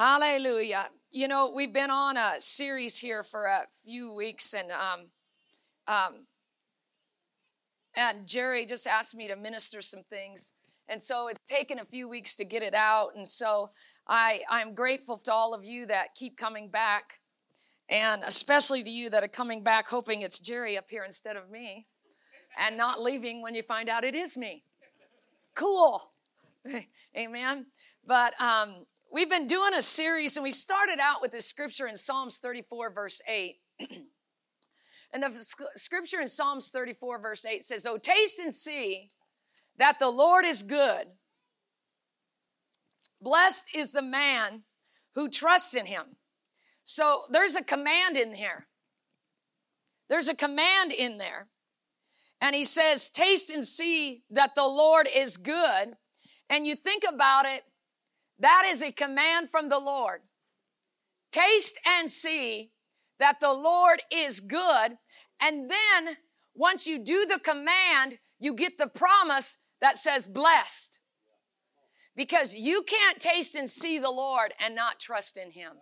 Hallelujah. You know, we've been on a series here for a few weeks, and um, um, and Jerry just asked me to minister some things. And so it's taken a few weeks to get it out. And so I, I'm grateful to all of you that keep coming back, and especially to you that are coming back hoping it's Jerry up here instead of me, and not leaving when you find out it is me. Cool. Amen. But um, we've been doing a series, and we started out with the scripture in Psalms 34, verse 8. and the scripture in Psalms 34, verse 8 says, Oh, taste and see that the Lord is good. Blessed is the man who trusts in him. So there's a command in here. There's a command in there. And he says, Taste and see that the Lord is good. And you think about it, that is a command from the Lord. Taste and see that the Lord is good. And then once you do the command, you get the promise that says blessed. Because you can't taste and see the Lord and not trust in him.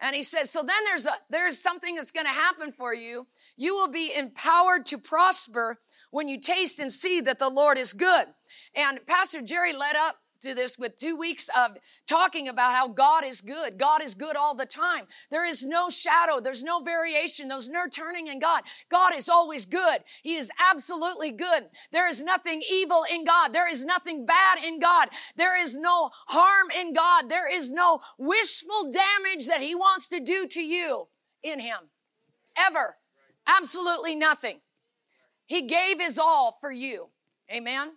And he says, so then there's a, there's something that's going to happen for you. You will be empowered to prosper when you taste and see that the Lord is good. And Pastor Jerry led up to this with two weeks of talking about how God is good. God is good all the time. There is no shadow, there's no variation, there's no turning in God. God is always good. He is absolutely good. There is nothing evil in God. There is nothing bad in God. There is no harm in God. There is no wishful damage that He wants to do to you in Him. Ever. Absolutely nothing. He gave His all for you. Amen.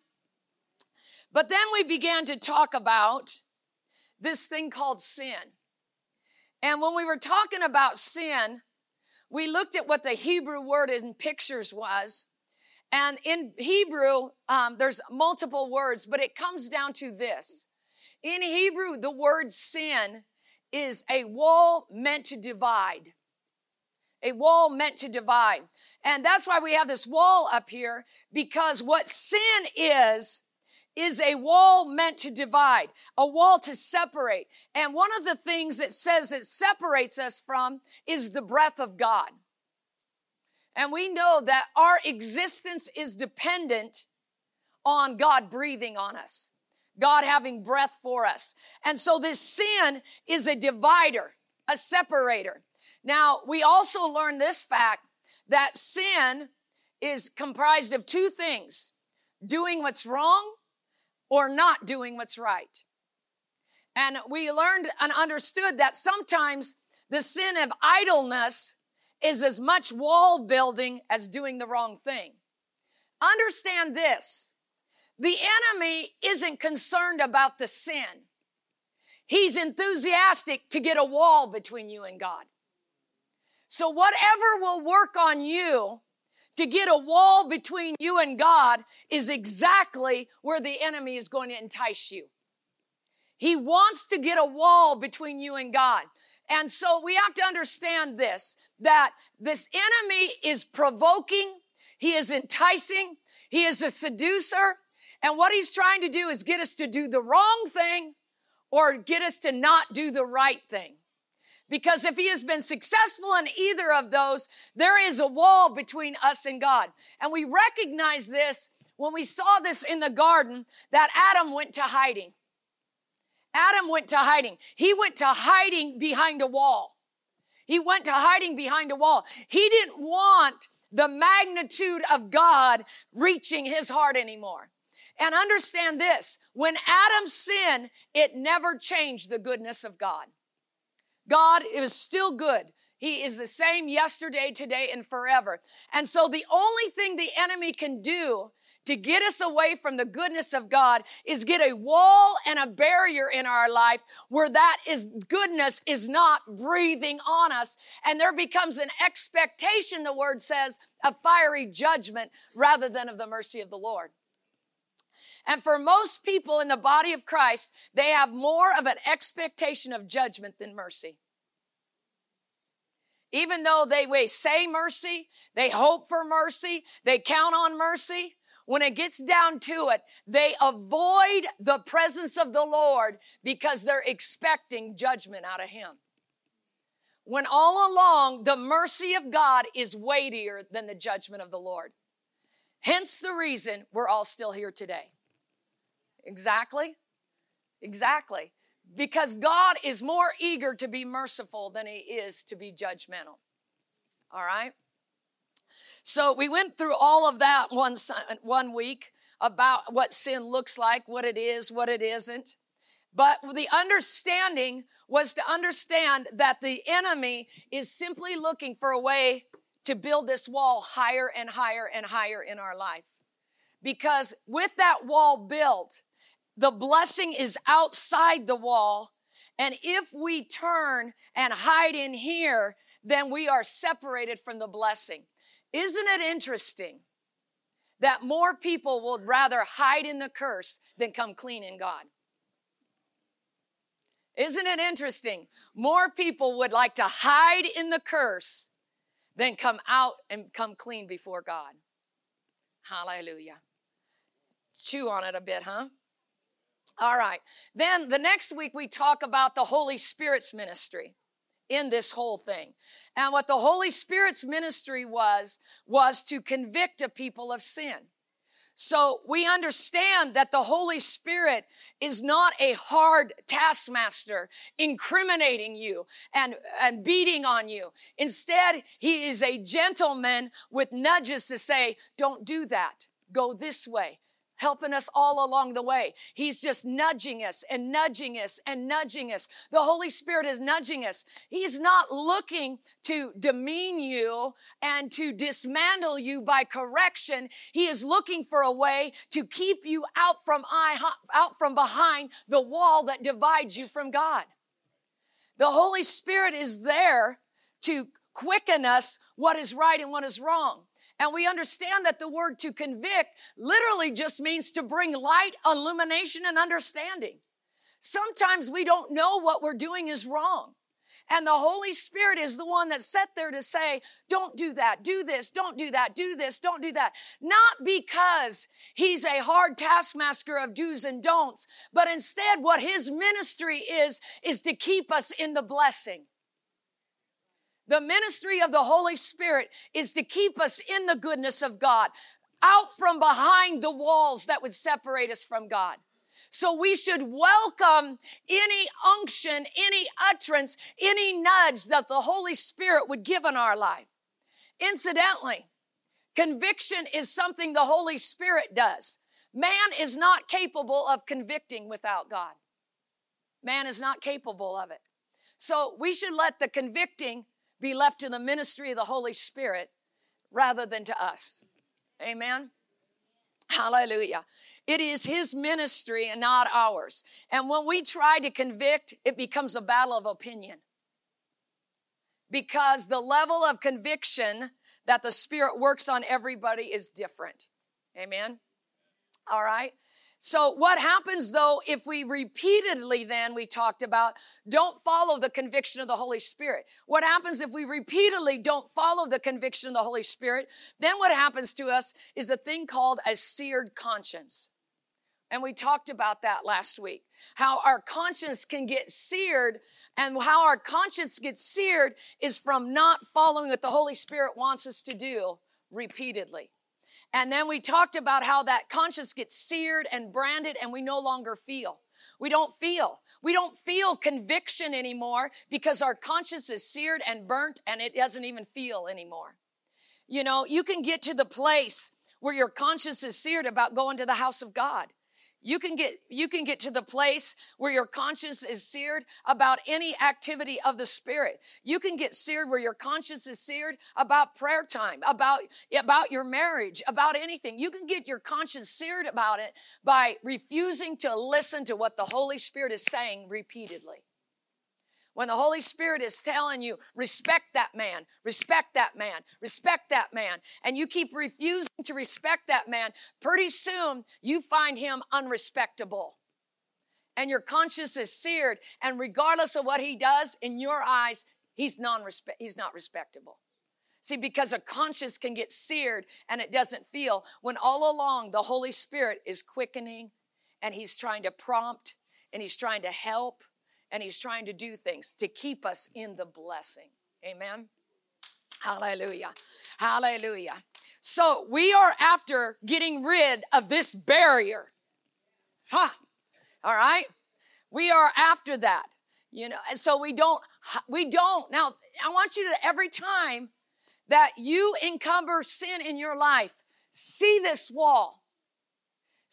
But then we began to talk about this thing called sin. And when we were talking about sin, we looked at what the Hebrew word in pictures was. And in Hebrew, um, there's multiple words, but it comes down to this. In Hebrew, the word sin is a wall meant to divide. A wall meant to divide. And that's why we have this wall up here, because what sin is, is a wall meant to divide, a wall to separate. And one of the things it says it separates us from is the breath of God. And we know that our existence is dependent on God breathing on us, God having breath for us. And so this sin is a divider, a separator. Now, we also learn this fact that sin is comprised of two things doing what's wrong or not doing what's right. And we learned and understood that sometimes the sin of idleness is as much wall building as doing the wrong thing. Understand this. The enemy isn't concerned about the sin. He's enthusiastic to get a wall between you and God. So whatever will work on you to get a wall between you and God is exactly where the enemy is going to entice you. He wants to get a wall between you and God. And so we have to understand this that this enemy is provoking, he is enticing, he is a seducer, and what he's trying to do is get us to do the wrong thing or get us to not do the right thing. Because if he has been successful in either of those, there is a wall between us and God. And we recognize this when we saw this in the garden that Adam went to hiding. Adam went to hiding. He went to hiding behind a wall. He went to hiding behind a wall. He didn't want the magnitude of God reaching his heart anymore. And understand this when Adam sinned, it never changed the goodness of God. God is still good. He is the same yesterday, today, and forever. And so the only thing the enemy can do to get us away from the goodness of God is get a wall and a barrier in our life where that is goodness is not breathing on us. And there becomes an expectation, the word says, of fiery judgment rather than of the mercy of the Lord. And for most people in the body of Christ, they have more of an expectation of judgment than mercy. Even though they say mercy, they hope for mercy, they count on mercy, when it gets down to it, they avoid the presence of the Lord because they're expecting judgment out of Him. When all along the mercy of God is weightier than the judgment of the Lord. Hence the reason we're all still here today. Exactly. Exactly. Because God is more eager to be merciful than He is to be judgmental. All right? So we went through all of that one, one week about what sin looks like, what it is, what it isn't. But the understanding was to understand that the enemy is simply looking for a way to build this wall higher and higher and higher in our life. Because with that wall built, the blessing is outside the wall. And if we turn and hide in here, then we are separated from the blessing. Isn't it interesting that more people would rather hide in the curse than come clean in God? Isn't it interesting? More people would like to hide in the curse than come out and come clean before God. Hallelujah. Chew on it a bit, huh? All right. Then the next week we talk about the Holy Spirit's ministry in this whole thing. And what the Holy Spirit's ministry was, was to convict a people of sin. So we understand that the Holy Spirit is not a hard taskmaster incriminating you and, and beating on you. Instead, he is a gentleman with nudges to say, don't do that. Go this way helping us all along the way. He's just nudging us and nudging us and nudging us. The Holy Spirit is nudging us. He's not looking to demean you and to dismantle you by correction. He is looking for a way to keep you out from out from behind the wall that divides you from God. The Holy Spirit is there to quicken us what is right and what is wrong. And we understand that the word to convict literally just means to bring light, illumination, and understanding. Sometimes we don't know what we're doing is wrong. And the Holy Spirit is the one that's set there to say, don't do that, do this, don't do that, do this, don't do that. Not because he's a hard taskmaster of do's and don'ts, but instead what his ministry is, is to keep us in the blessing. The ministry of the Holy Spirit is to keep us in the goodness of God, out from behind the walls that would separate us from God. So we should welcome any unction, any utterance, any nudge that the Holy Spirit would give in our life. Incidentally, conviction is something the Holy Spirit does. Man is not capable of convicting without God. Man is not capable of it. So we should let the convicting be left to the ministry of the Holy Spirit rather than to us. Amen. Hallelujah. It is his ministry and not ours. And when we try to convict, it becomes a battle of opinion. Because the level of conviction that the Spirit works on everybody is different. Amen. All right. So, what happens though if we repeatedly, then we talked about, don't follow the conviction of the Holy Spirit? What happens if we repeatedly don't follow the conviction of the Holy Spirit? Then what happens to us is a thing called a seared conscience. And we talked about that last week. How our conscience can get seared, and how our conscience gets seared is from not following what the Holy Spirit wants us to do repeatedly. And then we talked about how that conscience gets seared and branded and we no longer feel. We don't feel. We don't feel conviction anymore because our conscience is seared and burnt and it doesn't even feel anymore. You know, you can get to the place where your conscience is seared about going to the house of God. You can get you can get to the place where your conscience is seared about any activity of the spirit. You can get seared where your conscience is seared about prayer time, about about your marriage, about anything. You can get your conscience seared about it by refusing to listen to what the Holy Spirit is saying repeatedly. When the Holy Spirit is telling you, respect that man, respect that man, respect that man, and you keep refusing to respect that man, pretty soon you find him unrespectable. And your conscience is seared, and regardless of what he does, in your eyes, he's, non-respect- he's not respectable. See, because a conscience can get seared and it doesn't feel when all along the Holy Spirit is quickening and He's trying to prompt and He's trying to help and He's trying to do things to keep us in the blessing. Amen. Hallelujah. Hallelujah. So we are after getting rid of this barrier. Huh. All right? We are after that. You know, and so we don't, we don't. Now, I want you to, every time that you encumber sin in your life, see this wall.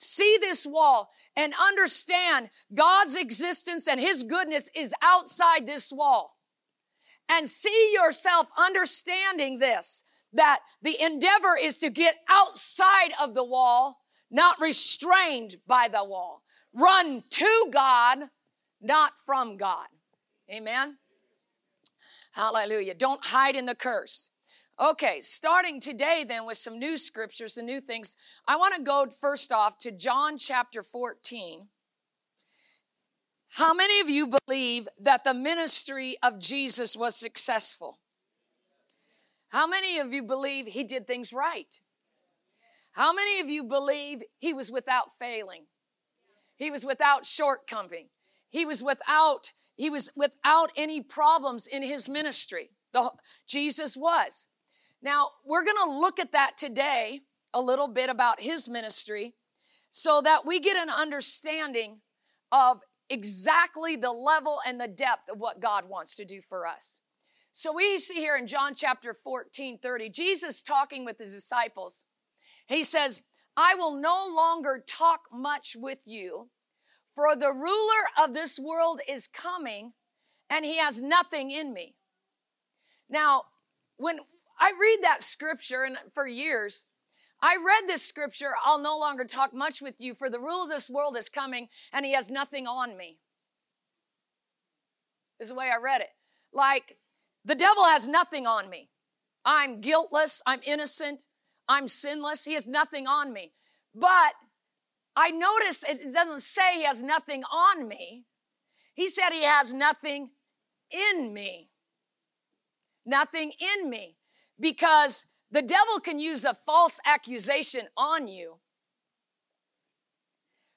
See this wall and understand God's existence and His goodness is outside this wall. And see yourself understanding this that the endeavor is to get outside of the wall, not restrained by the wall. Run to God, not from God. Amen. Hallelujah. Don't hide in the curse. Okay, starting today then with some new scriptures and new things, I want to go first off to John chapter 14. How many of you believe that the ministry of Jesus was successful? How many of you believe he did things right? How many of you believe he was without failing? He was without shortcoming. He was without he was without any problems in his ministry. The, Jesus was. Now, we're going to look at that today a little bit about his ministry so that we get an understanding of exactly the level and the depth of what God wants to do for us. So we see here in John chapter 14, 30, Jesus talking with his disciples. He says, I will no longer talk much with you, for the ruler of this world is coming, and he has nothing in me. Now, when I read that scripture, and for years, I read this scripture, I'll no longer talk much with you, for the rule of this world is coming, and he has nothing on me. Is the way I read it. Like, the devil has nothing on me. I'm guiltless. I'm innocent. I'm sinless. He has nothing on me. But I notice it doesn't say he has nothing on me. He said he has nothing in me. Nothing in me. Because the devil can use a false accusation on you.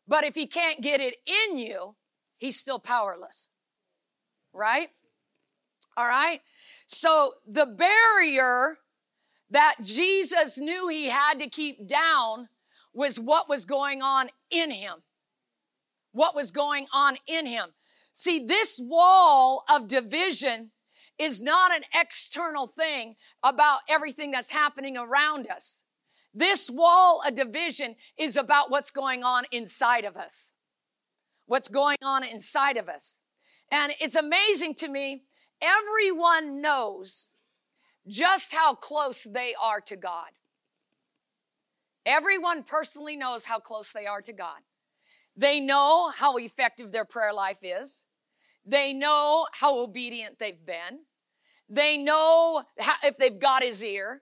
But if he can't get it in you, he's still powerless. Right? All right? So the barrier that Jesus knew he had to keep down was what was going on in him. What was going on in him. See, this wall of division is not an external thing about everything that's happening around us. This wall of division is about what's going on inside of us. What's going on inside of us. And it's amazing to me Everyone knows just how close they are to God. Everyone personally knows how close they are to God. They know how effective their prayer life is. They know how obedient they've been. They know how, if they've got his ear.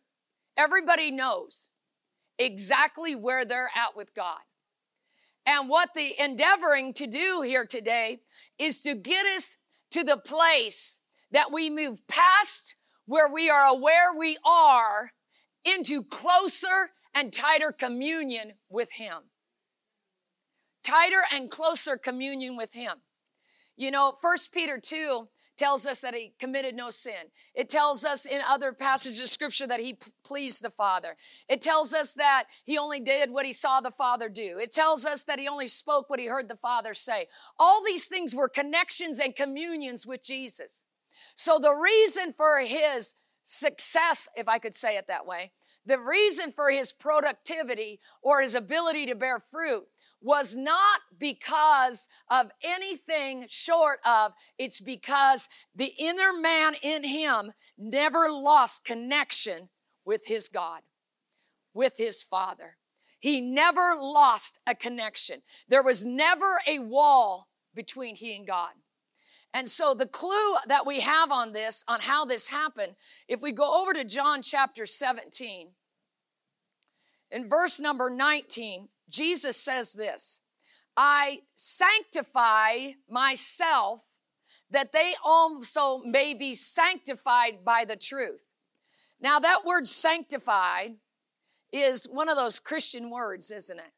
Everybody knows exactly where they're at with God. And what the endeavoring to do here today is to get us to the place that we move past where we are aware we are into closer and tighter communion with Him. Tighter and closer communion with Him. You know, First Peter 2 tells us that he committed no sin. It tells us in other passages of scripture that he p- pleased the Father. It tells us that he only did what he saw the Father do. It tells us that he only spoke what he heard the Father say. All these things were connections and communions with Jesus. So the reason for his success, if I could say it that way, the reason for his productivity or his ability to bear fruit was not because of anything short of, it's because the inner man in him never lost connection with his God, with his Father. He never lost a connection. There was never a wall between he and God. And so the clue that we have on this, on how this happened, if we go over to John chapter 17, in verse number 19, Jesus says this I sanctify myself that they also may be sanctified by the truth. Now, that word sanctified is one of those Christian words, isn't it?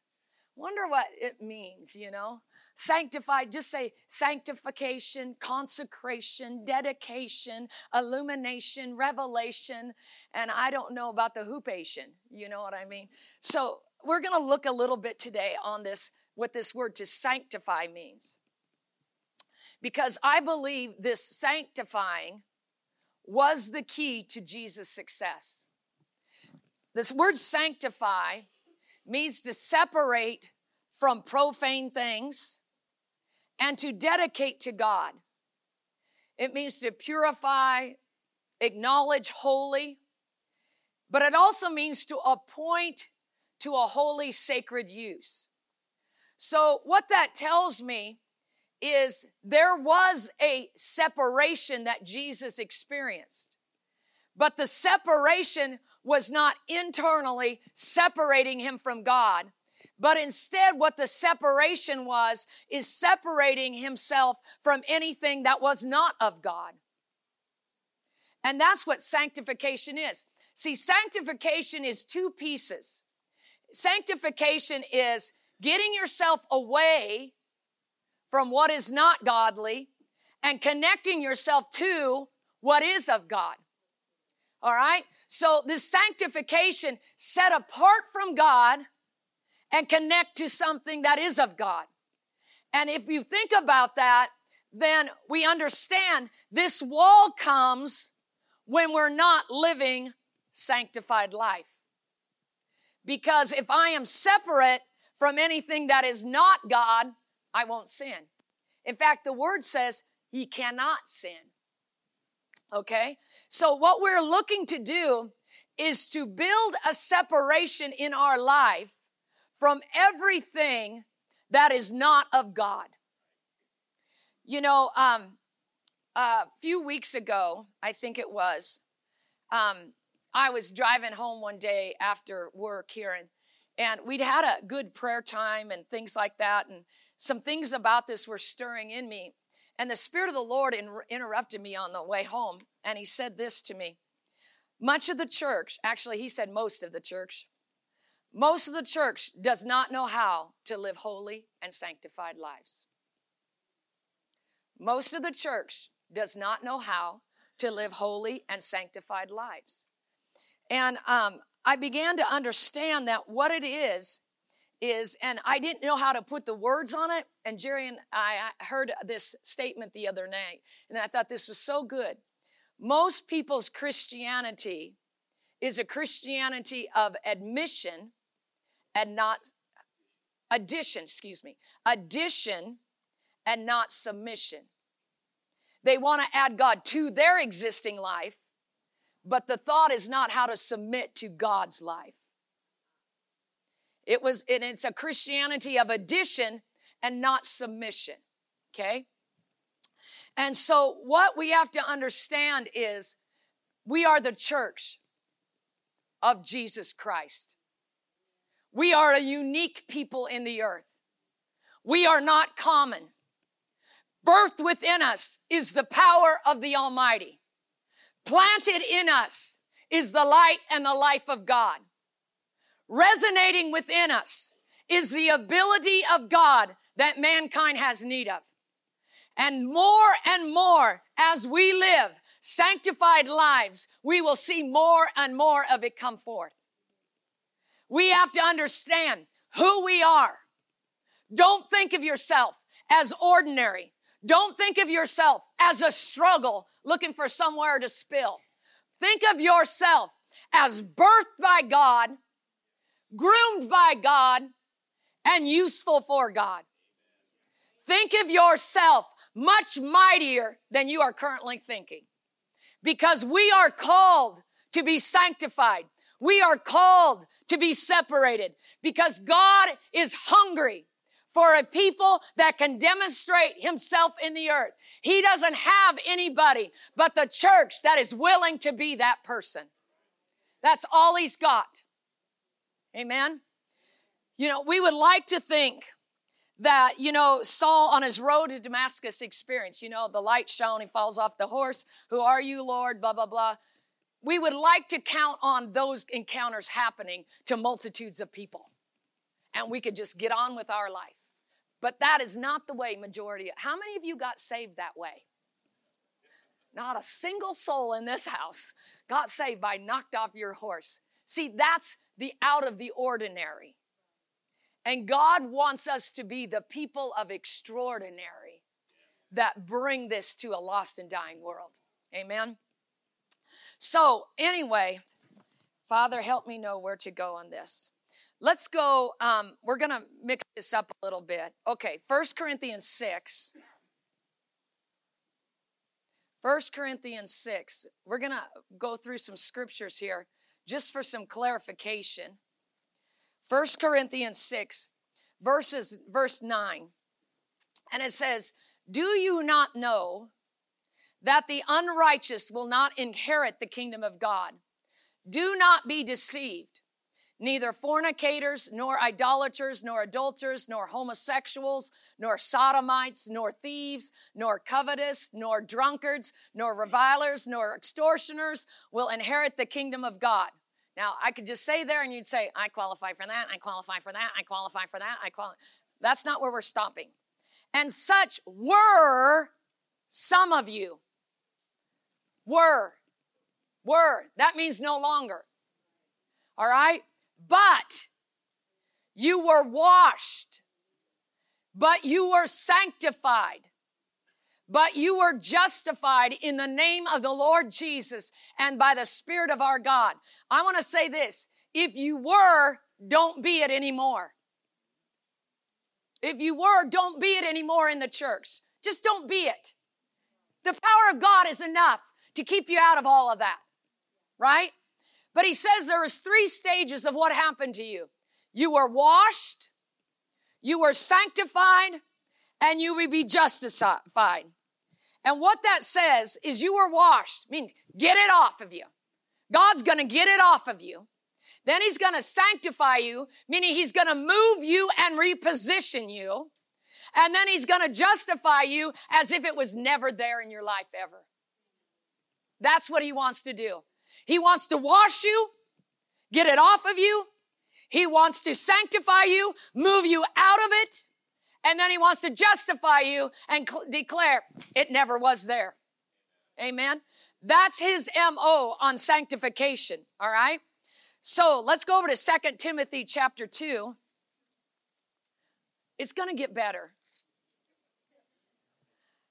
Wonder what it means, you know? Sanctified, just say sanctification, consecration, dedication, illumination, revelation, and I don't know about the hoopation. You know what I mean? So we're going to look a little bit today on this, what this word to sanctify means. Because I believe this sanctifying was the key to Jesus' success. This word sanctify means to separate from profane things and to dedicate to God. It means to purify, acknowledge holy, but it also means to appoint to a holy, sacred use. So, what that tells me is there was a separation that Jesus experienced, but the separation was not internally separating him from God, but instead, what the separation was, is separating himself from anything that was not of God. And that's what sanctification is. See, sanctification is two pieces. Sanctification is getting yourself away from what is not godly and connecting yourself to what is of God. All right? So, this sanctification set apart from God and connect to something that is of God. And if you think about that, then we understand this wall comes when we're not living sanctified life. Because if I am separate from anything that is not God, I won't sin. In fact, the word says he cannot sin. Okay? So, what we're looking to do is to build a separation in our life from everything that is not of God. You know, um, a few weeks ago, I think it was, um, I was driving home one day after work here, and and we'd had a good prayer time and things like that, and some things about this were stirring in me. And the Spirit of the Lord in, interrupted me on the way home, and He said this to me. Much of the church, actually, He said most of the church, most of the church does not know how to live holy and sanctified lives. Most of the church does not know how to live holy and sanctified lives. And um, I began to understand that what it is, is, and I didn't know how to put the words on it. And Jerry and I heard this statement the other night, and I thought this was so good. Most people's Christianity is a Christianity of admission and not addition, excuse me, addition and not submission. They want to add God to their existing life, but the thought is not how to submit to God's life. It was, and it's a Christianity of addition and not submission. Okay? And so, what we have to understand is we are the church of Jesus Christ. We are a unique people in the earth. We are not common. Birth within us is the power of the Almighty. Planted in us is the light and the life of God. Resonating within us is the ability of God that mankind has need of. And more and more as we live sanctified lives, we will see more and more of it come forth. We have to understand who we are. Don't think of yourself as ordinary. Don't think of yourself as a struggle looking for somewhere to spill. Think of yourself as birthed by God, groomed by God, and useful for God. Think of yourself much mightier than you are currently thinking because we are called to be sanctified. We are called to be separated because God is hungry for a people that can demonstrate himself in the earth. He doesn't have anybody but the church that is willing to be that person. That's all he's got. Amen. You know, we would like to think that, you know, Saul on his road to Damascus experience, you know, the light shone, he falls off the horse. Who are you, Lord? Blah, blah, blah. we would like to count on those encounters happening to multitudes of people. And we could just get on with our life. But that is not the way majority. How many of you got saved that way? Not a single soul in this house got saved by knocked off your horse. See, that's the out of the ordinary. And God wants us to be the people of extraordinary that bring this to a lost and dying world. Amen. So, anyway, Father, help me know where to go on this. Let's go. Um, we're going to mix this up a little bit. Okay, First Corinthians 6. 1 Corinthians 6. We're going to go through some scriptures here just for some clarification. 1 Corinthians 6, verses, verse 9. And it says, Do you not know that the unrighteous will not inherit the kingdom of God? Do not be deceived. Neither fornicators, nor idolaters, nor adulterers, nor homosexuals, nor sodomites, nor thieves, nor covetous, nor drunkards, nor revilers, nor extortioners will inherit the kingdom of God. Now, I could just say there and you'd say, I qualify for that, I qualify for that, I qualify for that, I qualify. That's not where we're stopping. And such were some of you. Were. Were. That means no longer. All right? But you were washed, but you were sanctified, but you were justified in the name of the Lord Jesus and by the Spirit of our God. I want to say this if you were, don't be it anymore. If you were, don't be it anymore in the church. Just don't be it. The power of God is enough to keep you out of all of that, right? But he says there is three stages of what happened to you. You were washed, you were sanctified, and you will be justified. And what that says is you were washed, means get it off of you. God's gonna get it off of you. Then he's gonna sanctify you, meaning he's gonna move you and reposition you. And then he's gonna justify you as if it was never there in your life ever. That's what he wants to do. He wants to wash you, get it off of you. He wants to sanctify you, move you out of it. And then he wants to justify you and cl- declare it never was there. Amen. That's his MO on sanctification. All right. So let's go over to Second Timothy chapter 2. It's going to get better.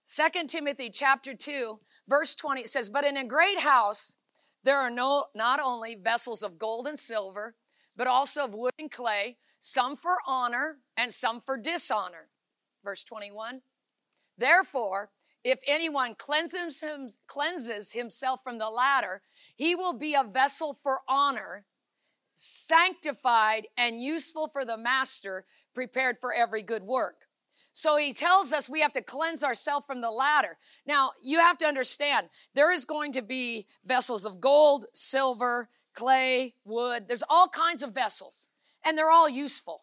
Second Timothy chapter 2, verse 20, it says, But in a great house there are no, not only vessels of gold and silver, but also of wood and clay, some for honor and some for dishonor. Verse 21. Therefore, if anyone cleanses, him, cleanses himself from the latter, he will be a vessel for honor, sanctified and useful for the master, prepared for every good work. So he tells us we have to cleanse ourselves from the latter. Now, you have to understand, there is going to be vessels of gold, silver, clay, wood. There's all kinds of vessels, and they're all useful.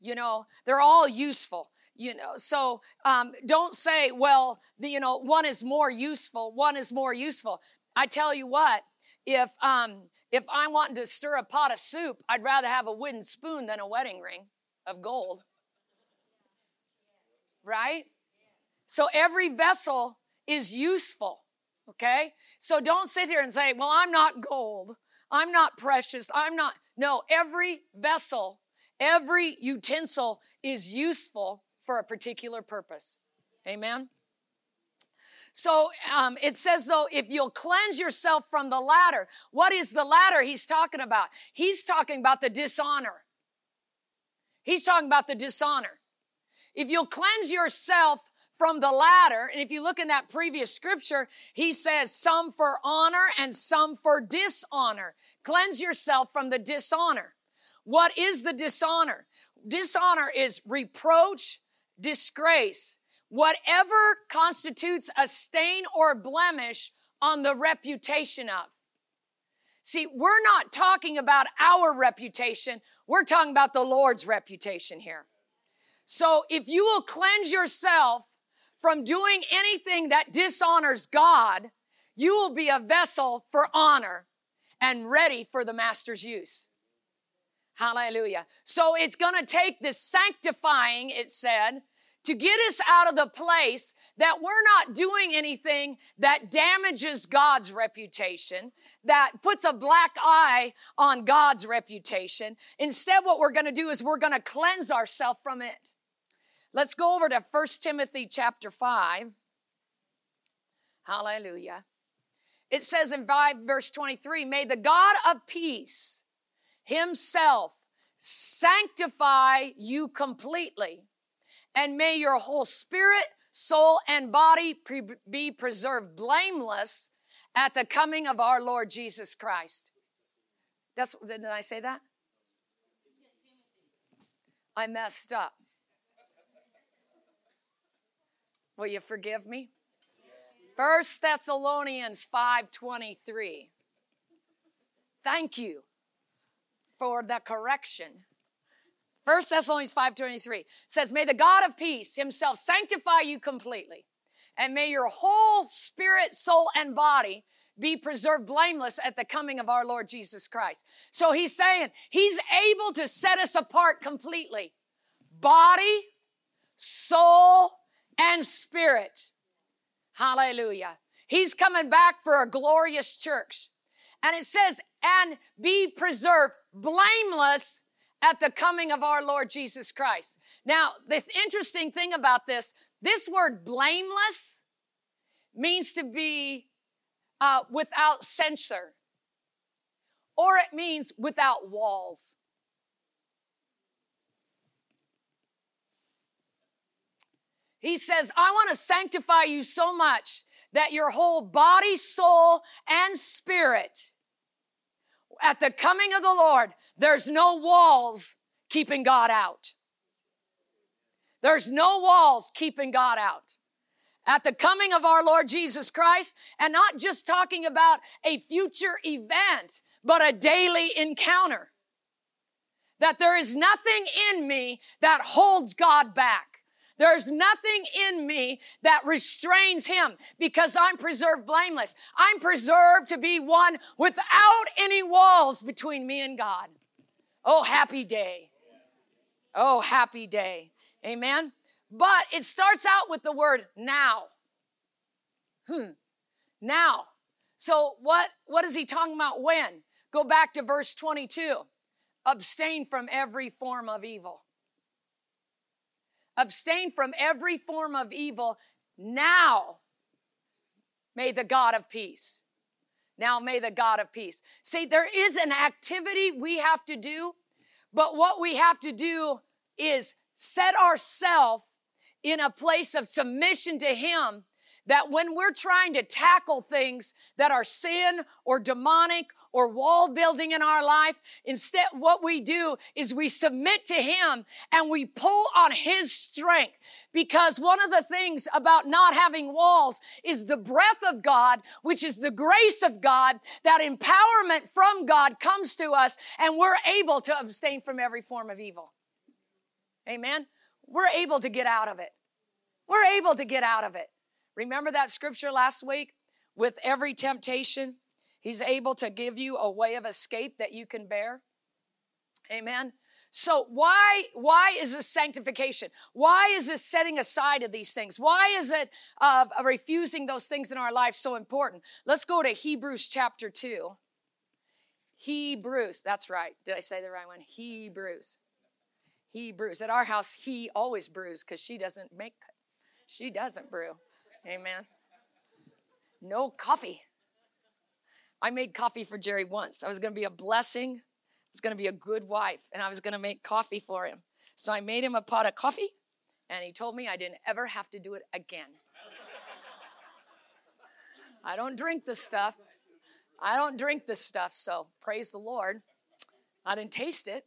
You know, they're all useful. You know, so um, don't say, well, the, you know, one is more useful, one is more useful. I tell you what, if um, if I'm wanting to stir a pot of soup, I'd rather have a wooden spoon than a wedding ring of gold right? So every vessel is useful, okay? So don't sit here and say, well, I'm not gold. I'm not precious. I'm not. No, every vessel, every utensil is useful for a particular purpose. Amen? So um, it says, though, if you'll cleanse yourself from the latter, what is the latter he's talking about? He's talking about the dishonor. He's talking about the dishonor. If you'll cleanse yourself from the latter, and if you look in that previous scripture, he says some for honor and some for dishonor. Cleanse yourself from the dishonor. What is the dishonor? Dishonor is reproach, disgrace, whatever constitutes a stain or blemish on the reputation of. See, we're not talking about our reputation, we're talking about the Lord's reputation here. So if you will cleanse yourself from doing anything that dishonors God, you will be a vessel for honor and ready for the master's use. Hallelujah. So it's going to take this sanctifying, it said, to get us out of the place that we're not doing anything that damages God's reputation, that puts a black eye on God's reputation. Instead, what we're going to do is we're going to cleanse ourselves from it. Let's go over to 1 Timothy chapter 5. Hallelujah. It says in 5 verse 23, may the God of peace himself sanctify you completely and may your whole spirit, soul, and body pre- be preserved blameless at the coming of our Lord Jesus Christ. That's did I say that? I messed up. Will you forgive me? First Thessalonians 5:23. Thank you for the correction. 1 Thessalonians 5.23 says, May the God of peace himself sanctify you completely, and may your whole spirit, soul, and body be preserved blameless at the coming of our Lord Jesus Christ. So he's saying he's able to set us apart completely. Body, soul, and spirit. Hallelujah. He's coming back for a glorious church. And it says, and be preserved blameless at the coming of our Lord Jesus Christ. Now, the interesting thing about this, this word blameless means to be uh, without censor, or it means without walls. He says, I want to sanctify you so much that your whole body, soul, and spirit at the coming of the Lord, there's no walls keeping God out. There's no walls keeping God out. At the coming of our Lord Jesus Christ, and not just talking about a future event, but a daily encounter. That there is nothing in me that holds God back. There's nothing in me that restrains him because I'm preserved blameless. I'm preserved to be one without any walls between me and God. Oh, happy day. Oh, happy day. Amen. But it starts out with the word now. Hmm. Now. So what, what is he talking about when? Go back to verse 22. Abstain from every form of evil. Abstain from every form of evil. Now, may the God of peace. Now, may the God of peace. See, there is an activity we have to do, but what we have to do is set ourselves in a place of submission to Him that when we're trying to tackle things that are sin or demonic or wall building in our life, instead, what we do is we submit to Him and we pull on His strength. Because one of the things about not having walls is the breath of God, which is the grace of God, that empowerment from God comes to us and we're able to abstain from every form of evil. Amen? We're able to get out of it. We're able to get out of it. Remember that scripture last week? With every temptation, He's able to give you a way of escape that you can bear. Amen. So why why is this sanctification? Why is this setting aside of these things? Why is it uh, refusing those things in our life so important? Let's go to Hebrews chapter two. Hebrews. That's right. Did I say the right one? Hebrews. Hebrews. At our house, he always brews because she doesn't make. She doesn't brew. Amen. No coffee. I made coffee for Jerry once. I was going to be a blessing. I was going to be a good wife, and I was going to make coffee for him. So I made him a pot of coffee, and he told me I didn't ever have to do it again. I don't drink this stuff. I don't drink this stuff, so praise the Lord. I didn't taste it.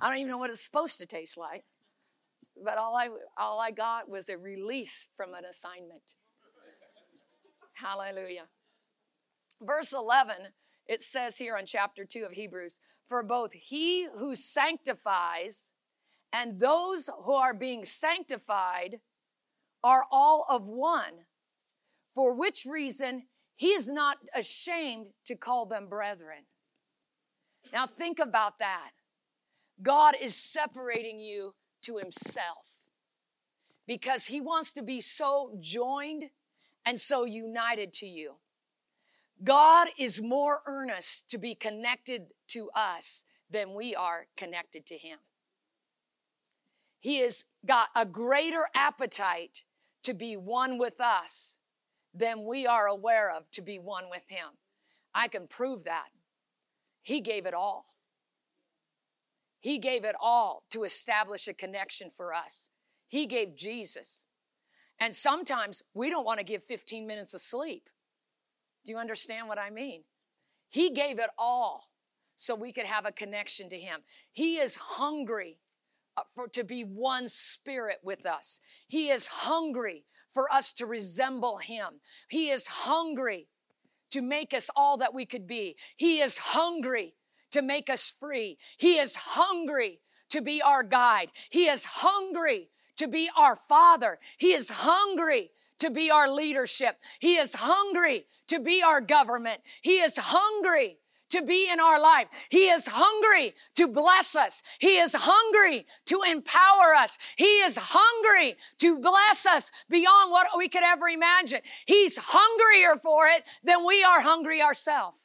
I don't even know what it's supposed to taste like. But all I all I got was a release from an assignment. Hallelujah. Verse 11, it says here on chapter 2 of Hebrews, for both he who sanctifies and those who are being sanctified are all of one, for which reason He is not ashamed to call them brethren. Now think about that. God is separating you to himself because he wants to be so joined and so united to you. God is more earnest to be connected to us than we are connected to him. He has got a greater appetite to be one with us than we are aware of to be one with him. I can prove that. He gave it all. He gave it all to establish a connection for us. He gave Jesus. And sometimes we don't want to give 15 minutes of sleep. Do you understand what I mean? He gave it all so we could have a connection to Him. He is hungry uh, for, to be one spirit with us. He is hungry for us to resemble Him. He is hungry to make us all that we could be. He is hungry to make us free. He is hungry to be our guide. He is hungry to be our father. He is hungry to be our leadership. He is hungry to be our government. He is hungry to be in our life. He is hungry to bless us. He is hungry to empower us. He is hungry to bless us beyond what we could ever imagine. He's hungrier for it than we are hungry ourselves.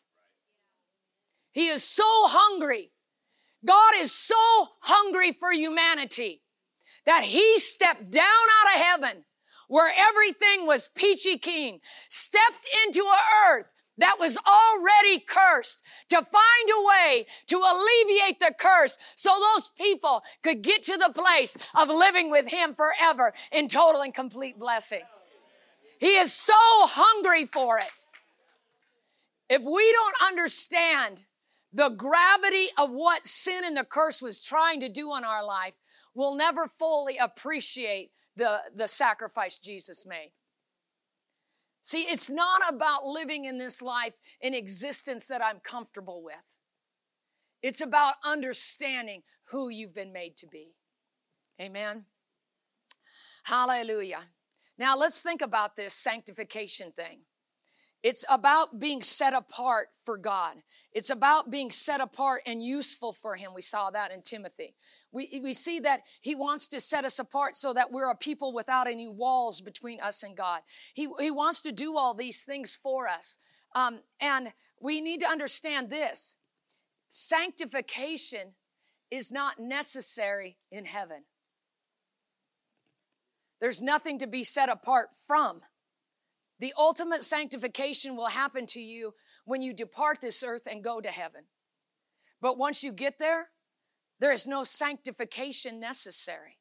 He is so hungry. God is so hungry for humanity that he stepped down out of heaven where everything was peachy keen, stepped into a earth that was already cursed to find a way to alleviate the curse so those people could get to the place of living with him forever in total and complete blessing. He is so hungry for it. If we don't understand the gravity of what sin and the curse was trying to do in our life, we'll never fully appreciate the, the sacrifice Jesus made. See, it's not about living in this life in existence that I'm comfortable with. It's about understanding who you've been made to be. Amen. Hallelujah. Now let's think about this sanctification thing. It's about being set apart for God. It's about being set apart and useful for Him. We saw that in Timothy. We, we see that He wants to set us apart so that we're a people without any walls between us and God. He, he wants to do all these things for us. Um, and we need to understand this sanctification is not necessary in heaven. There's nothing to be set apart from. The ultimate sanctification will happen to you when you depart this earth and go to heaven. But once you get there, there is no sanctification necessary.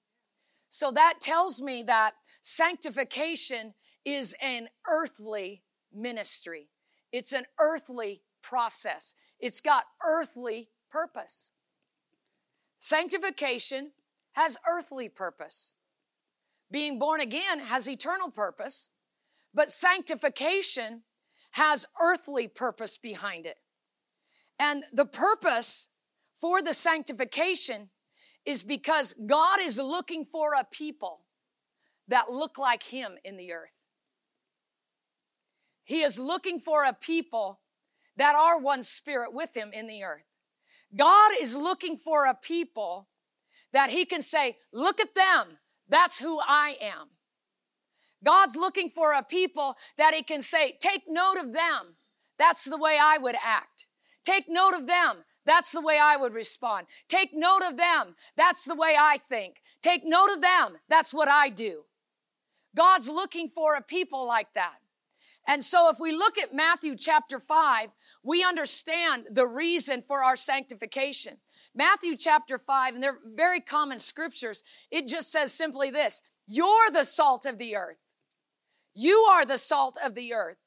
So that tells me that sanctification is an earthly ministry. It's an earthly process. It's got earthly purpose. Sanctification has earthly purpose. Being born again has eternal purpose. But sanctification has earthly purpose behind it. And the purpose for the sanctification is because God is looking for a people that look like Him in the earth. He is looking for a people that are one spirit with Him in the earth. God is looking for a people that He can say, Look at them. That's who I am. God's looking for a people that He can say, take note of them. That's the way I would act. Take note of them. That's the way I would respond. Take note of them. That's the way I think. Take note of them. That's what I do. God's looking for a people like that. And so if we look at Matthew chapter 5, we understand the reason for our sanctification. Matthew chapter 5, and they're very common scriptures, it just says simply this You're the salt of the earth. You are the salt of the earth.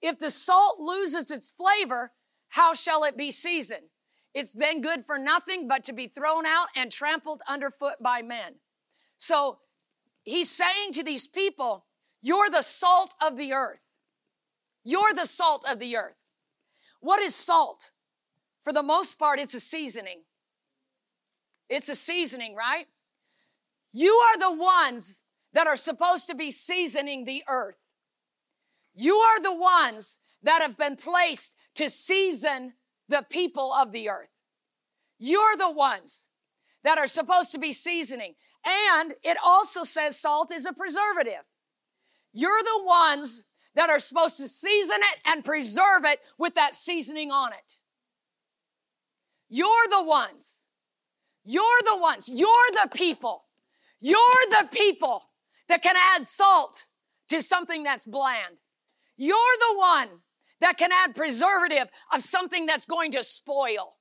If the salt loses its flavor, how shall it be seasoned? It's then good for nothing but to be thrown out and trampled underfoot by men. So he's saying to these people, You're the salt of the earth. You're the salt of the earth. What is salt? For the most part, it's a seasoning. It's a seasoning, right? You are the ones that are supposed to be seasoning the earth. You are the ones that have been placed to season the people of the earth. You're the ones that are supposed to be seasoning. And it also says salt is a preservative. You're the ones that are supposed to season it and preserve it with that seasoning on it. You're the ones. You're the ones. You're the people. You're the people that can add salt to something that's bland. You're the one that can add preservative of something that's going to spoil.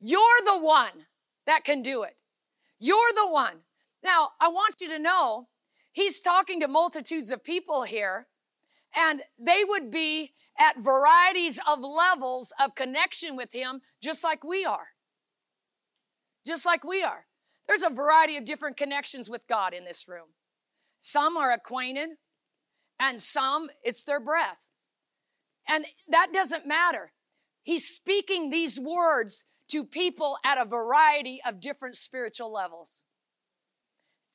You're the one that can do it. You're the one. Now, I want you to know he's talking to multitudes of people here, and they would be at varieties of levels of connection with him, just like we are. Just like we are. There's a variety of different connections with God in this room. Some are acquainted, and some it's their breath. And that doesn't matter. He's speaking these words to people at a variety of different spiritual levels.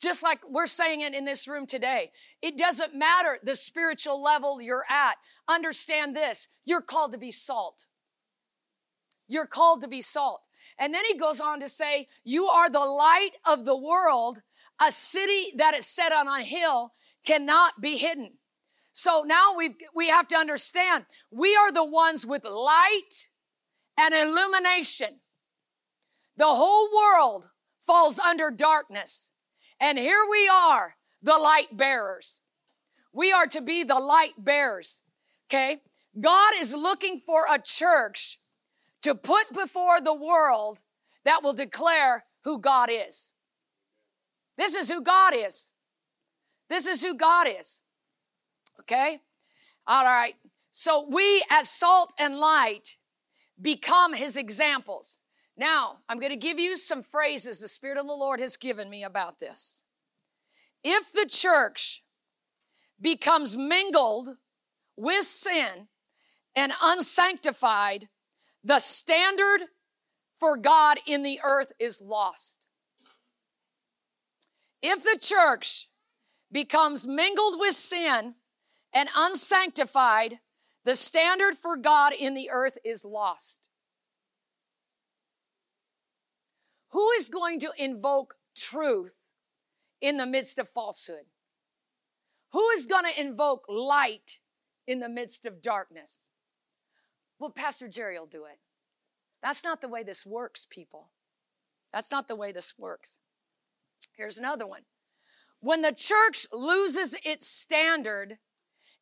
Just like we're saying it in this room today. It doesn't matter the spiritual level you're at. Understand this you're called to be salt. You're called to be salt. And then he goes on to say, You are the light of the world. A city that is set on a hill cannot be hidden. So now we we have to understand we are the ones with light and illumination. The whole world falls under darkness. And here we are, the light bearers. We are to be the light bearers. Okay? God is looking for a church to put before the world that will declare who God is. This is who God is. This is who God is. Okay? All right. So we, as salt and light, become his examples. Now, I'm going to give you some phrases the Spirit of the Lord has given me about this. If the church becomes mingled with sin and unsanctified, the standard for God in the earth is lost. If the church becomes mingled with sin and unsanctified, the standard for God in the earth is lost. Who is going to invoke truth in the midst of falsehood? Who is going to invoke light in the midst of darkness? Well, Pastor Jerry will do it. That's not the way this works, people. That's not the way this works. Here's another one. When the church loses its standard,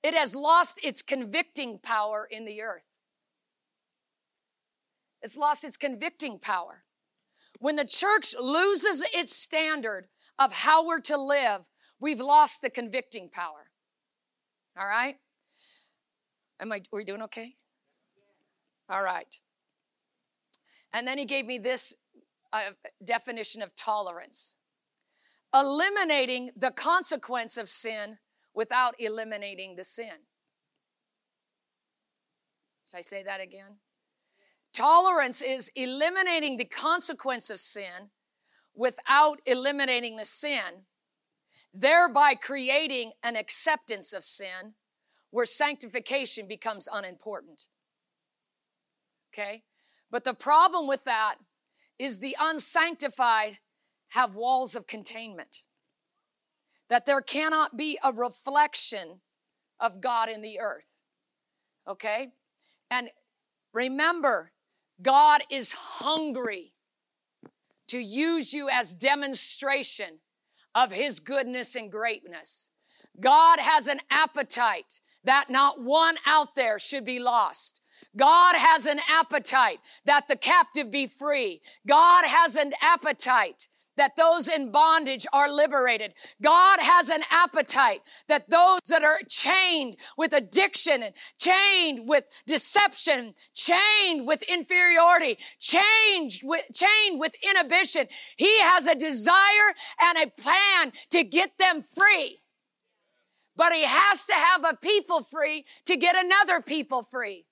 it has lost its convicting power in the earth. It's lost its convicting power. When the church loses its standard of how we're to live, we've lost the convicting power. All right? Am I, are we doing okay? All right. And then he gave me this uh, definition of tolerance eliminating the consequence of sin without eliminating the sin. Should I say that again? Tolerance is eliminating the consequence of sin without eliminating the sin, thereby creating an acceptance of sin where sanctification becomes unimportant. Okay? But the problem with that is the unsanctified have walls of containment. That there cannot be a reflection of God in the earth. Okay? And remember, God is hungry to use you as demonstration of his goodness and greatness. God has an appetite that not one out there should be lost. God has an appetite that the captive be free. God has an appetite that those in bondage are liberated. God has an appetite that those that are chained with addiction and chained with deception, chained with inferiority, chained with, chained with inhibition, He has a desire and a plan to get them free. But He has to have a people free to get another people free.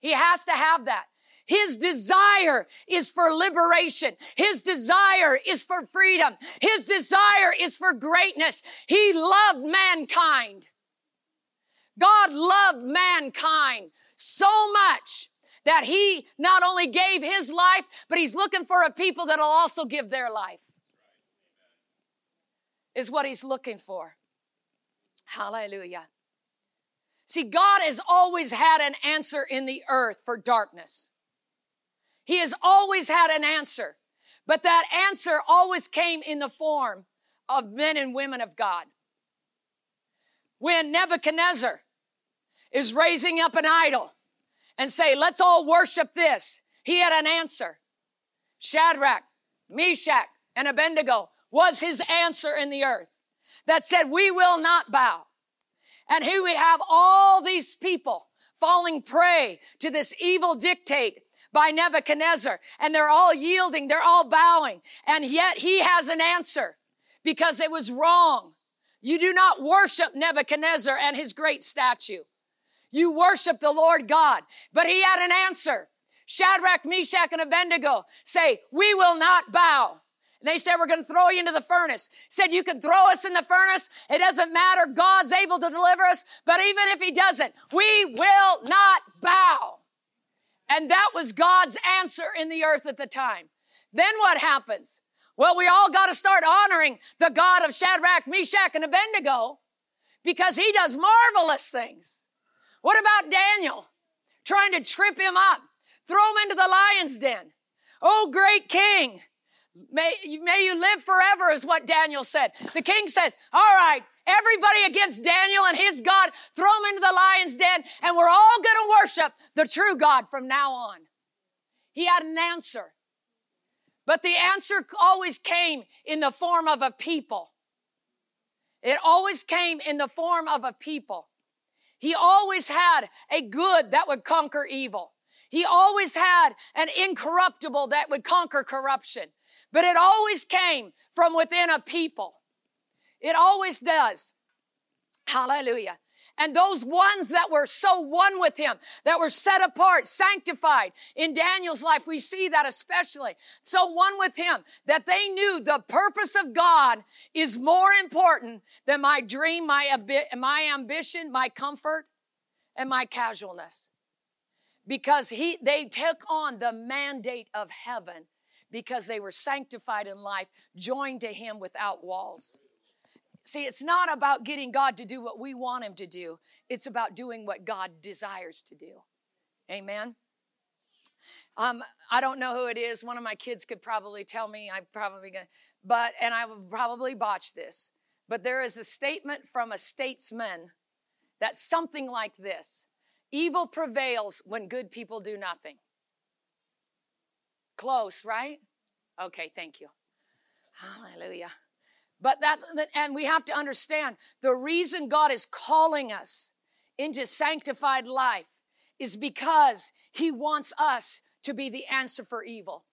He has to have that. His desire is for liberation. His desire is for freedom. His desire is for greatness. He loved mankind. God loved mankind so much that he not only gave his life, but he's looking for a people that'll also give their life. Is what he's looking for. Hallelujah. See, God has always had an answer in the earth for darkness. He has always had an answer, but that answer always came in the form of men and women of God. When Nebuchadnezzar is raising up an idol and say, let's all worship this, he had an answer. Shadrach, Meshach, and Abednego was his answer in the earth that said, we will not bow. And here we have all these people falling prey to this evil dictate by Nebuchadnezzar. And they're all yielding, they're all bowing. And yet he has an answer because it was wrong. You do not worship Nebuchadnezzar and his great statue. You worship the Lord God. But he had an answer. Shadrach, Meshach, and Abednego say, we will not bow. And they said, we're going to throw you into the furnace. Said, you can throw us in the furnace. It doesn't matter. God's able to deliver us. But even if he doesn't, we will not bow. And that was God's answer in the earth at the time. Then what happens? Well, we all got to start honoring the God of Shadrach, Meshach, and Abednego because he does marvelous things. What about Daniel? Trying to trip him up, throw him into the lion's den. Oh, great king. May, may you live forever, is what Daniel said. The king says, All right, everybody against Daniel and his God, throw him into the lion's den, and we're all going to worship the true God from now on. He had an answer. But the answer always came in the form of a people. It always came in the form of a people. He always had a good that would conquer evil. He always had an incorruptible that would conquer corruption. But it always came from within a people. It always does. Hallelujah. And those ones that were so one with him, that were set apart, sanctified in Daniel's life, we see that especially. So one with him, that they knew the purpose of God is more important than my dream, my, my ambition, my comfort, and my casualness. Because he, they took on the mandate of heaven because they were sanctified in life, joined to him without walls. See, it's not about getting God to do what we want Him to do, it's about doing what God desires to do. Amen. Um, I don't know who it is. One of my kids could probably tell me. I probably gonna, but and I will probably botch this. But there is a statement from a statesman that's something like this: "Evil prevails when good people do nothing." Close, right? Okay, thank you. Hallelujah. But that's, and we have to understand the reason God is calling us into sanctified life is because He wants us to be the answer for evil.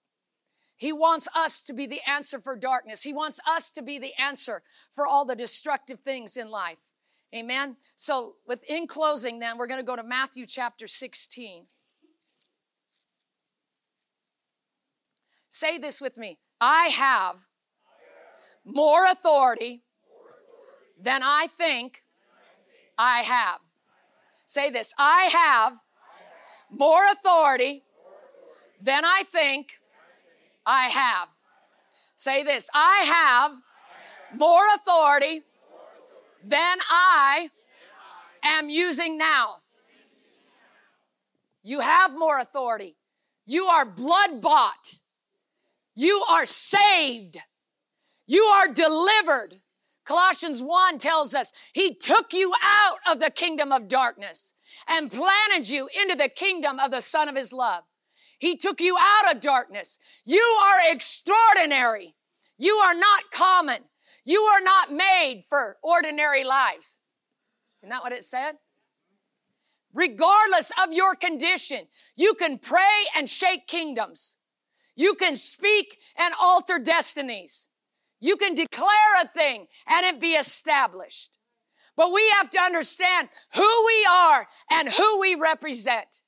He wants us to be the answer for darkness. He wants us to be the answer for all the destructive things in life. Amen. So, within closing, then, we're going to go to Matthew chapter 16. Say this with me I have more authority than I think I have. Say this I have more authority than I think I have. Say this I have more authority than I am using now. You have more authority. You are blood bought. You are saved. You are delivered. Colossians 1 tells us he took you out of the kingdom of darkness and planted you into the kingdom of the Son of his love. He took you out of darkness. You are extraordinary. You are not common. You are not made for ordinary lives. Isn't that what it said? Regardless of your condition, you can pray and shake kingdoms. You can speak and alter destinies. You can declare a thing and it be established. But we have to understand who we are and who we represent.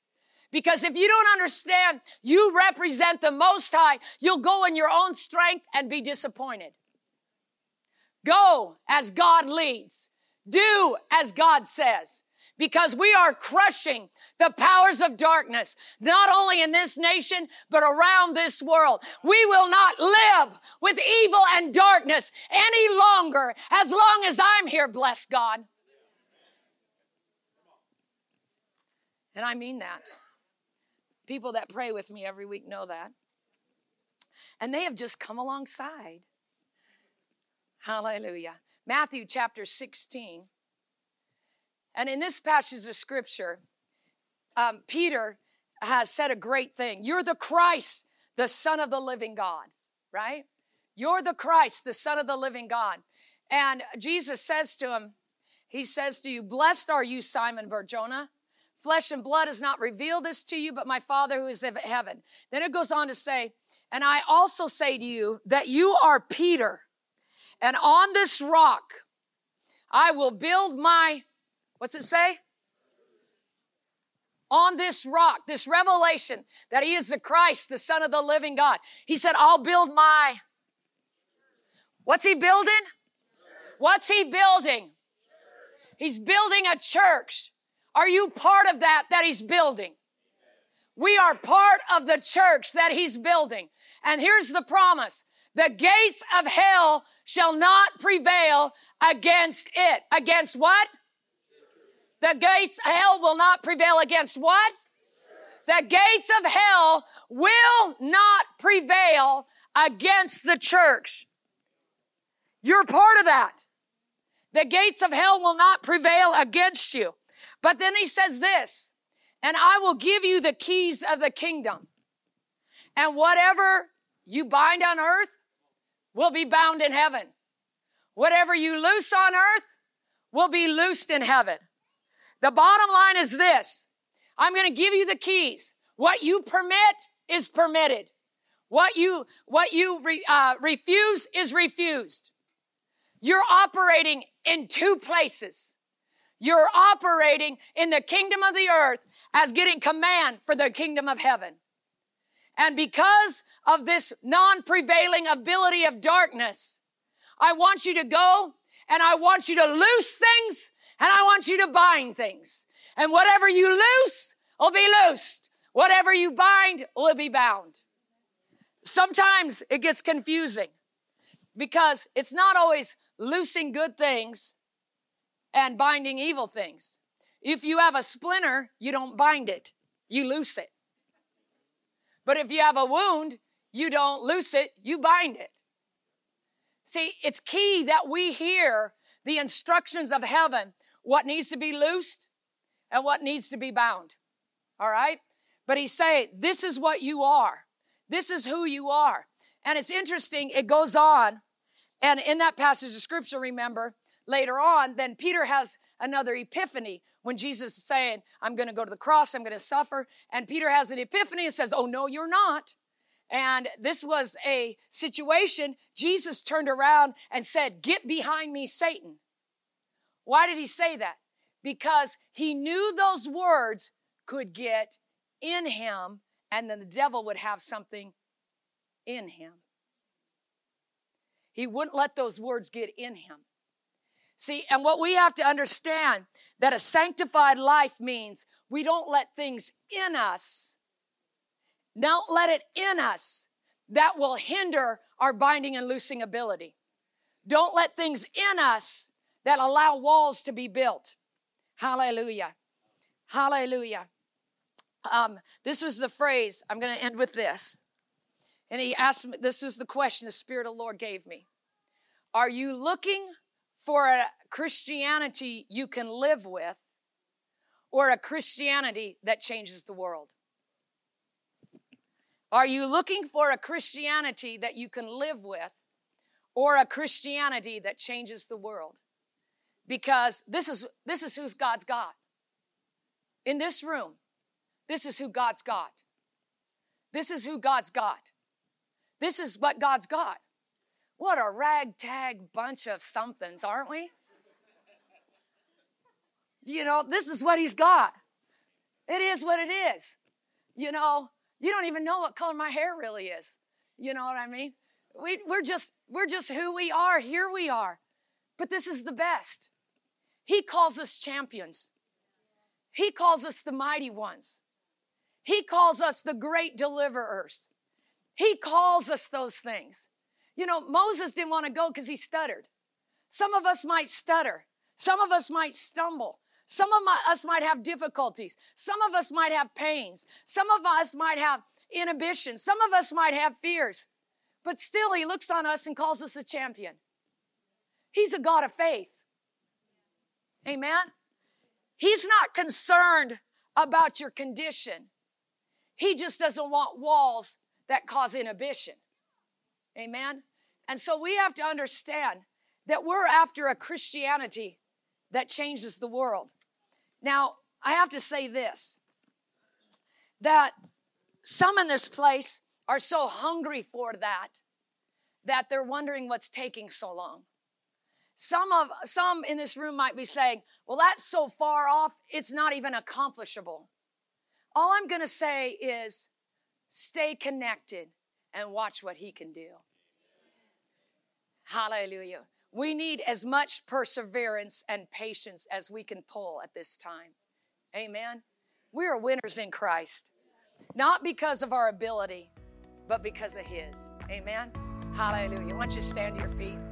Because if you don't understand you represent the Most High, you'll go in your own strength and be disappointed. Go as God leads. Do as God says. Because we are crushing the powers of darkness, not only in this nation, but around this world. We will not live with evil and darkness any longer as long as I'm here, bless God. And I mean that. People that pray with me every week know that. And they have just come alongside. Hallelujah. Matthew chapter 16. And in this passage of scripture, um, Peter has said a great thing. You're the Christ, the Son of the living God, right? You're the Christ, the Son of the living God. And Jesus says to him, He says to you, Blessed are you, Simon Barjona. Flesh and blood has not revealed this to you, but my Father who is in heaven. Then it goes on to say, And I also say to you that you are Peter, and on this rock I will build my What's it say? On this rock, this revelation that he is the Christ, the Son of the living God. He said, I'll build my. What's he building? What's he building? He's building a church. Are you part of that that he's building? We are part of the church that he's building. And here's the promise. The gates of hell shall not prevail against it. Against what? The gates of hell will not prevail against what? The gates of hell will not prevail against the church. You're part of that. The gates of hell will not prevail against you. But then he says this, and I will give you the keys of the kingdom. And whatever you bind on earth will be bound in heaven. Whatever you loose on earth will be loosed in heaven. The bottom line is this. I'm going to give you the keys. What you permit is permitted. What you, what you re, uh, refuse is refused. You're operating in two places. You're operating in the kingdom of the earth as getting command for the kingdom of heaven. And because of this non-prevailing ability of darkness, I want you to go and I want you to loose things and I want you to bind things. And whatever you loose will be loosed. Whatever you bind will be bound. Sometimes it gets confusing because it's not always loosing good things and binding evil things. If you have a splinter, you don't bind it, you loose it. But if you have a wound, you don't loose it, you bind it. See, it's key that we hear the instructions of heaven what needs to be loosed and what needs to be bound. All right? But he's saying, this is what you are. This is who you are. And it's interesting, it goes on. And in that passage of scripture, remember, later on, then Peter has another epiphany when Jesus is saying, I'm going to go to the cross, I'm going to suffer. And Peter has an epiphany and says, Oh, no, you're not. And this was a situation. Jesus turned around and said, Get behind me, Satan. Why did he say that? Because he knew those words could get in him and then the devil would have something in him. He wouldn't let those words get in him. See, and what we have to understand that a sanctified life means we don't let things in us, don't let it in us that will hinder our binding and loosing ability. Don't let things in us that allow walls to be built. Hallelujah. Hallelujah. Um, this was the phrase, I'm going to end with this. And he asked me, this was the question the Spirit of the Lord gave me. Are you looking for a Christianity you can live with or a Christianity that changes the world? Are you looking for a Christianity that you can live with or a Christianity that changes the world? Because this is this is who's God's God. In this room, this is who God's got. This is who God's got. This is what God's got. What a ragtag bunch of somethings, aren't we? You know, this is what he's got. It is what it is. You know, you don't even know what color my hair really is. You know what I mean? We, we're just we're just who we are. Here we are. But this is the best. He calls us champions. He calls us the mighty ones. He calls us the great deliverers. He calls us those things. You know, Moses didn't want to go because he stuttered. Some of us might stutter. Some of us might stumble. Some of us might have difficulties. Some of us might have pains. Some of us might have inhibitions. Some of us might have fears. But still, he looks on us and calls us a champion. He's a God of faith. Amen. He's not concerned about your condition. He just doesn't want walls that cause inhibition. Amen. And so we have to understand that we're after a Christianity that changes the world. Now, I have to say this that some in this place are so hungry for that that they're wondering what's taking so long. Some of some in this room might be saying, "Well, that's so far off, it's not even accomplishable." All I'm going to say is stay connected and watch what he can do. Hallelujah. We need as much perseverance and patience as we can pull at this time. Amen. We are winners in Christ, not because of our ability, but because of His. Amen. Hallelujah. Why don't you stand to your feet?